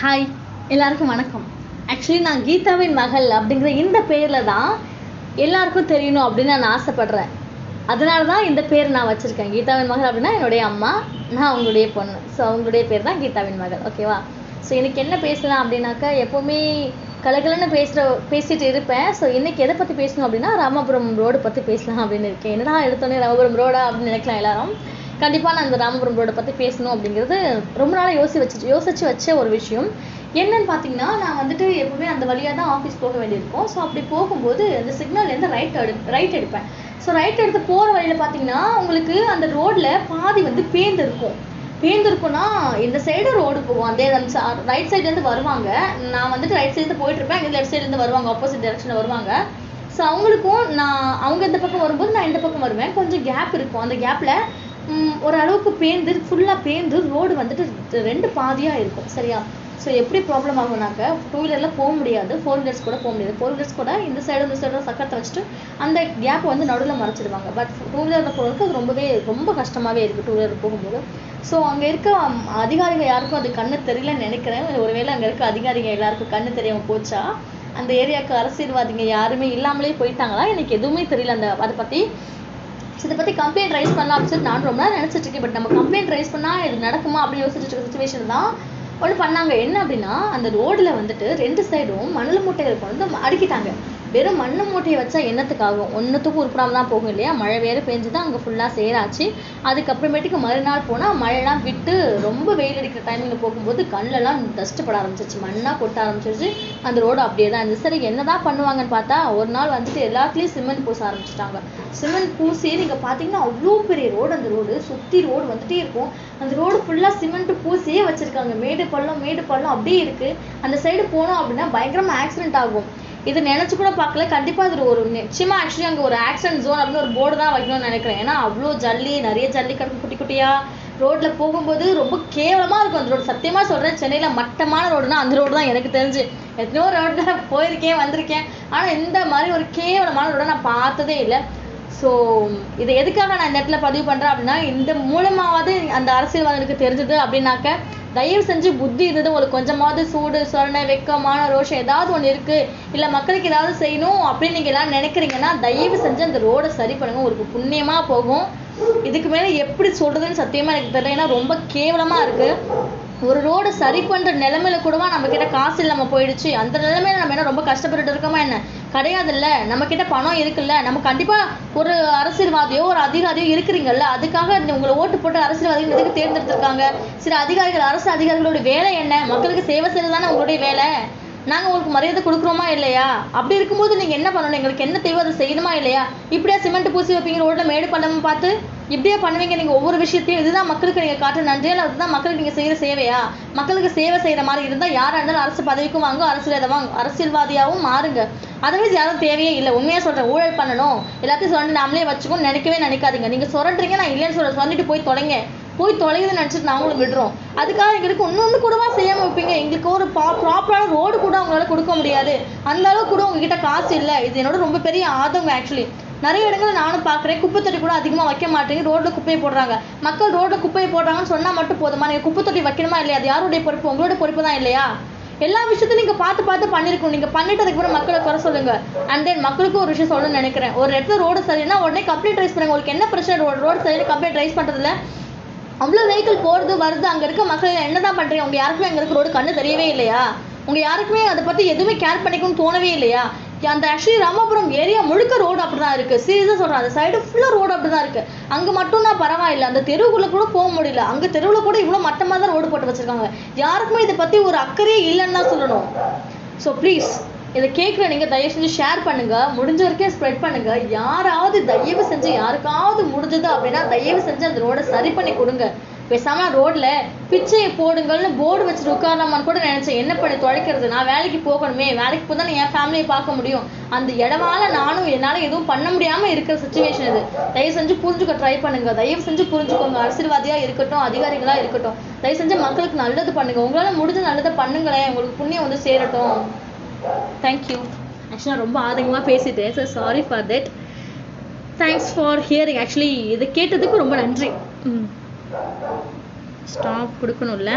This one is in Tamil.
ஹாய் எல்லாருக்கும் வணக்கம். ஆக்சுவலி நான் கீதாவின் மகள் அப்படிங்கிற இந்த பேரில் தான் எல்லாருக்கும் தெரியணும் அப்படின்னு நான் ஆசைப்படுறேன். அதனால தான் இந்த பேர் நான் வச்சுருக்கேன். கீதாவின் மகள் அப்படின்னா என்னுடைய அம்மா நான் அவங்களுடைய பொண்ணு. ஸோ அவங்களுடைய பேர் தான் கீதாவின் மகள். ஓகேவா ஸோ எனக்கு என்ன பேசலாம் அப்படின்னாக்கா எப்போவுமே கலகலன்னு பேசுகிற பேசிட்டு இருப்பேன். ஸோ இன்னைக்கு எதை பற்றி பேசணும் அப்படின்னா ராமபுரம் ரோடு பற்றி பேசலாம் அப்படின்னு இருக்கேன். என்னடா எடுத்தோடனே ராமபுரம் ரோடா அப்படின்னு நினைக்கலாம் எல்லாரும். கண்டிப்பாக நான் இந்த ராமபுரம் ரோடை பற்றி பேசணும் அப்படிங்கிறது ரொம்ப நாளாக யோசி வச்சு யோசிச்சு வச்ச ஒரு விஷயம். என்னன்னு பார்த்தீங்கன்னா நான் வந்துட்டு எப்பவுமே அந்த வழியாக தான் ஆஃபீஸ் போக வேண்டியிருக்கும். ஸோ அப்படி போகும்போது அந்த சிக்னல்லேருந்து ரைட் எடு ரைட் எடுப்பேன். ஸோ ரைட் எடுத்து போகிற வழியில் பார்த்தீங்கன்னா உங்களுக்கு அந்த ரோடில் பாதி வந்து பேர்ந்துருக்கும் பேர்ந்துருக்கும்னா இந்த சைடு ரோடு போகும். அந்த ரைட் சைட்லேருந்து வருவாங்க. நான் வந்துட்டு ரைட் சைடு போயிட்டுருப்பேன் இங்கே லெஃப்ட் சைட்லேருந்து வருவாங்க. ஆப்போசிட் டைரக்ஷனில் வருவாங்க. ஸோ அவங்களுக்கும் நான் அவங்க இந்த பக்கம் வரும்போது நான் இந்த பக்கம் வருவேன். கொஞ்சம் கேப் இருக்கும். அந்த கேப்பில் ஓரளவுக்கு பேர்ந்து ஃபுல்லாக பேர்ந்து ரோடு வந்துட்டு ரெண்டு பாதியாக இருக்கும் சரியா? ஸோ எப்படி ப்ராப்ளம் ஆகும்னாக்க டூ வீலரில் போக முடியாது ஃபோர் வீலர்ஸ் கூட போக முடியாது. ஃபோர் வீலர்ஸ் கூட இந்த சைடு இந்த சைடு சக்கரத்தை வச்சுட்டு அந்த கேப்பை வந்து நடுவில் மறைச்சிடுவாங்க. பட் டூ வீலரில் போகிறதுக்கு அது ரொம்பவே ரொம்ப கஷ்டமாகவே இருக்குது டூ வீலர் போகும்போது. ஸோ அங்கே இருக்க அதிகாரிகள் யாருக்கும் அது கண்ணு தெரியலன்னு நினைக்கிறேன். ஒருவேளை அங்கே இருக்க அதிகாரிங்க எல்லாருக்கும் கண்ணு தெரியாமல் போச்சா? அந்த ஏரியாவுக்கு அரசியல்வாதிங்க யாருமே இல்லாமலே போயிட்டாங்களா? எனக்கு எதுவுமே தெரியல அந்த அதை பற்றி ஸோ இதை பற்றி கம்ப்ளைண்ட் ரைஸ் பண்ணலாம் அப்படின்னு சொல்லி நான் ரொம்ப நேரம் நினச்சிட்டு இருக்கேன். பட் நம்ம கம்ப்ளைண்ட் ரைஸ் பண்ணால் இது நடக்குமா அப்படின்னு யோசிச்சுட்டு இருக்க சுச்சுவேஷன் தான் ஒன்று பண்ணாங்க. என்ன அப்படின்னா அந்த ரோடில் வந்துட்டு ரெண்டு சைடும் மணல் மூட்டைகள் கொண்டு வந்து அடுக்கிட்டாங்க. வெறும் மண்ணு மூட்டையை வச்சா என்னத்துக்காகும்? ஒன்றுத்துக்கும் உருப்படாமல் தான் போகும் இல்லையா? மழை வேறு பெஞ்சு தான் அங்கே ஃபுல்லாக சேராச்சு. அதுக்கப்புறமேட்டுக்கு மறுநாள் போனால் மழைலாம் விட்டு ரொம்ப வெயில் அடிக்கிற டைமிங்கில் போகும்போது கண்ணெல்லாம் டஸ்ட் பட ஆரம்பிச்சிருச்சு. மண்ணாக கொட்ட ஆரம்பிச்சிருச்சு. அந்த ரோடு அப்படியே தான் இருந்துச்சு. சரி என்ன தான் பண்ணுவாங்கன்னு பார்த்தா ஒரு நாள் வந்துட்டு எல்லாத்துலேயும் சிமெண்ட் பூச ஆரம்பிச்சிட்டாங்க. சிமெண்ட் பூசி நீங்கள் பார்த்தீங்கன்னா அவ்வளோ பெரிய ரோடு அந்த ரோடு சுற்றி ரோடு வந்துட்டே இருக்கும். அந்த ரோடு ஃபுல்லாக சிமெண்ட் பூசியே வச்சுருக்காங்க. மேடு பள்ளம் மேடு பள்ளம் அப்படியே இருக்குது அந்த சைடு போனோம் அப்படின்னா பயங்கரமாக ஆக்சிடென்ட் ஆகும். இது நினச்சி கூட பார்க்கல. கண்டிப்பாக இது ஒரு நிச்சயமாக ஆக்சுவலி அங்கே ஒரு ஆக்சிடென்ட் ஜோன் அப்படின்னு ஒரு போர்டு தான் வைக்கணும்னு நினைக்கிறேன். ஏன்னா அவ்வளோ ஜல்லி நிறைய ஜல்லி கிடக்கும் குட்டி குட்டியாக ரோட்டில் போகும்போது ரொம்ப கேவலமாக இருக்கும் அந்த ரோடு சத்தியமாக சொல்கிறேன் சென்னையில் மட்டமான ரோடுனா அந்த ரோடு தான் எனக்கு தெரிஞ்சு. எத்தனையோ ரோட்டில் போயிருக்கேன் வந்திருக்கேன். ஆனால் இந்த மாதிரி ஒரு கேவலமான ரோடை நான் பார்த்ததே இல்லை. ஸோ இதை எதுக்காக நான் நெட்டில் பதிவு பண்ணுறேன் அப்படின்னா இந்த மூலமாவது அந்த அரசியல்வாதிகளுக்கு தெரிஞ்சது அப்படின்னாக்க தயவு செஞ்சு புத்தி இருந்தது உங்களுக்கு கொஞ்சமாவது சூடு சொரணை வெக்கமான ரோஷம் ஏதாவது ஒன்று இருக்குது இல்லை மக்களுக்கு ஏதாவது செய்யணும் அப்படின்னு நீங்கள் எல்லாம் நினைக்கிறீங்கன்னா தயவு செஞ்சு அந்த ரோடை சரி பண்ணுங்க. உங்களுக்கு புண்ணியமாக போகும். இதுக்கு மேலே எப்படி சொல்கிறதுன்னு சத்தியமாக எனக்கு தெரியல. ஏன்னா ரொம்ப கேவலமாக இருக்குது ஒரு ரோடு சரி பண்ணுற நிலமையில கூடவா நம்ம கிட்ட காசு இல்லாமல் போயிடுச்சு? அந்த நிலைமையில நம்ம என்ன ரொம்ப கஷ்டப்பட்டுட்டு இருக்கோமா என்ன? கிடையாதுல்ல? நம்ம கிட்ட பணம் இருக்குல்ல? நம்ம கண்டிப்பா ஒரு அரசியல்வாதியோ ஒரு அதிகாரியோ இருக்கிறீங்கல்ல? அதுக்காக உங்களை ஓட்டு போட்டு அரசியல்வாதிகள் எதுக்கு தேர்ந்தெடுத்திருக்காங்க. சில அதிகாரிகள் அரசு அதிகாரிகளோட வேலை என்ன? மக்களுக்கு சேவை செய்யறது தானே உங்களுடைய வேலை? நாங்கள் உங்களுக்கு மரியாதை கொடுக்குறோமா இல்லையா? அப்படி இருக்கும்போது நீங்கள் என்ன பண்ணணும்? எங்களுக்கு என்ன தேவை அதை செய்யணுமா இல்லையா? இப்படியா சிமெண்ட் பூசி வைப்பீங்க ரோட்டில் மேடு பள்ளமும் பார்த்து? இப்படியே பண்ணுவீங்க நீங்கள் ஒவ்வொரு விஷயத்தையும். இதுதான் மக்களுக்கு நீங்கள் காட்டுற நன்றியா? அதுதான் மக்களுக்கு நீங்கள் செய்கிற சேவையா? மக்களுக்கு சேவை செய்கிற மாதிரி இருந்தால் யாராக இருந்தாலும் அரசு பதவிக்கும் வாங்க அரசியல் வாங்க. அரசியல்வாதியாகவும் மாறுங்க. அதர்வைஸ் யாரும் தேவையே இல்லை. உண்மையாக சொல்கிறேன் ஊழல் பண்ணணும். எல்லாத்தையும் சொல்லிட்டு நாமளே வச்சுக்கணும் நினைக்கவே நினைக்காதீங்க. நீங்கள் சொல்றீங்க நான் இல்லைன்னு சொல்ல சொல்லிட்டு போய் தொலைங்க. போய் தொலைகுதுன்னு நினச்சிட்டு நாங்களும் விடுறோம். அதுக்காக எங்களுக்கு இன்னொன்று கூடவா செய்யாமல் வைப்பீங்க? எங்களுக்கு ஒரு பா ப்ராப்பரான ரோடு கூட அவங்களால கொடுக்க முடியாது. அந்த அளவுக்கு கூட உங்ககிட்ட காசு இல்லை. இது என்னோட ரொம்ப பெரிய ஆதங்கம் ஆக்சுவலி நிறைய இடங்களை நானும் பார்க்குறேன். குப்பை தொட்டி கூட அதிகமாக வைக்க மாட்டேங்க. ரோட்டில் குப்பையை போடுறாங்க. மக்கள் ரோட்டில் குப்பையை போடுறாங்கன்னு சொன்னால் மட்டும் போதுமா? நீங்கள் குப்பை தொட்டி வைக்கணுமா இல்லையா? அது யாருடைய பொறுப்பு? உங்களோட பொறுப்பு தான் இல்லையா? எல்லா விஷயத்தையும் நீங்கள் பார்த்து பார்த்து பண்ணியிருக்கணும் நீங்கள் பண்ணிட்டு அதுக்கப்புறம் மக்களை குறை சொல்லுங்க. அண்ட் தென் மக்களுக்கும் ஒரு விஷயம் சொல்லணும்னு நினைக்கிறேன். ஒரு இடத்துல ரோடு சரினா உடனே கம்ப்ளைண்ட் ரைஸ் பண்ணுங்க. உங்களுக்கு என்ன பிரச்சனை? ரோடு ரோடு சரின்னு கம்ப்ளைண்ட் ரைஸ் பண்ணுறதுல அவ்வளோ வெஹிக்கிள் போகிறது வருது அங்கே இருக்க மக்கள் என்ன தான் பண்ணுறீங்க உங்கள் யாருக்குமே அங்கே இருக்க ரோடு கண்ணு தெரியவே இல்லையா? உங்கள் யாருக்குமே அதை பற்றி எதுவுமே கேர் பண்ணிக்கணும்னு தோணவே இல்லையா? அந்த ஆக்சுவலி ராமபுரம் ஏரியா முழுக்க ரோடு அப்படி தான் இருக்குது சீரியஸாக சொல்கிறேன் அந்த சைடு ஃபுல்லாக ரோடு அப்படி தான் இருக்குது அங்கே மட்டும் தான் பரவாயில்ல. அந்த தெருவுக்குள்ளே கூட போக முடியல. அங்கே தெருவில் கூட இவ்வளோ மட்டமாக தான் ரோடு போட்டு வச்சுருக்காங்க. யாருக்குமே இதை பற்றி ஒரு அக்கறையே இல்லைன்னு தான் சொல்லணும். ஸோ ப்ளீஸ் இதை கேட்குற நீங்கள் தயவு செஞ்சு ஷேர் பண்ணுங்க. முடிஞ்ச வரைக்கும் ஸ்ப்ரெட் பண்ணுங்க. யாராவது தயவு செஞ்சு யாருக்காவது முடிஞ்சது அப்படின்னா தயவு செஞ்சு அந்த ரோடை சரி பண்ணி கொடுங்க. பேசாம ரோட்ல பிச்சையை போடுங்கள்னு போர்டு வச்சுட்டு உட்காரலாமான்னு கூட நினைச்சேன். என்ன பண்ணி தொலைக்கிறது? நான் வேலைக்கு போகணுமே. வேலைக்கு போய் தான் என் ஃபேமிலியை பார்க்க முடியும். அந்த இடமால நானும் என்னால் எதுவும் பண்ண முடியாம இருக்கிற சுச்சுவேஷன் இது. தயவு செஞ்சு புரிஞ்சுக்க ட்ரை பண்ணுங்க. தயவு செஞ்சு புரிஞ்சுக்கோங்க. அரசியல்வாதியா இருக்கட்டும் அதிகாரிகளா இருக்கட்டும். தயவு செஞ்சு மக்களுக்கு நல்லது பண்ணுங்க. உங்களால முடிஞ்ச நல்லதை பண்ணுங்களேன். உங்களுக்கு புண்ணியம் வந்து சேரட்டும். தேங்க்யூ ஆக்சுவலாக ரொம்ப ஆதங்கமாக பேசிட்டேன். Sir sorry for that thanks for hearing actually இதை கேட்டதுக்கு ரொம்ப நன்றி. ம். ஸ்டாப் கொடுக்கணும்ல?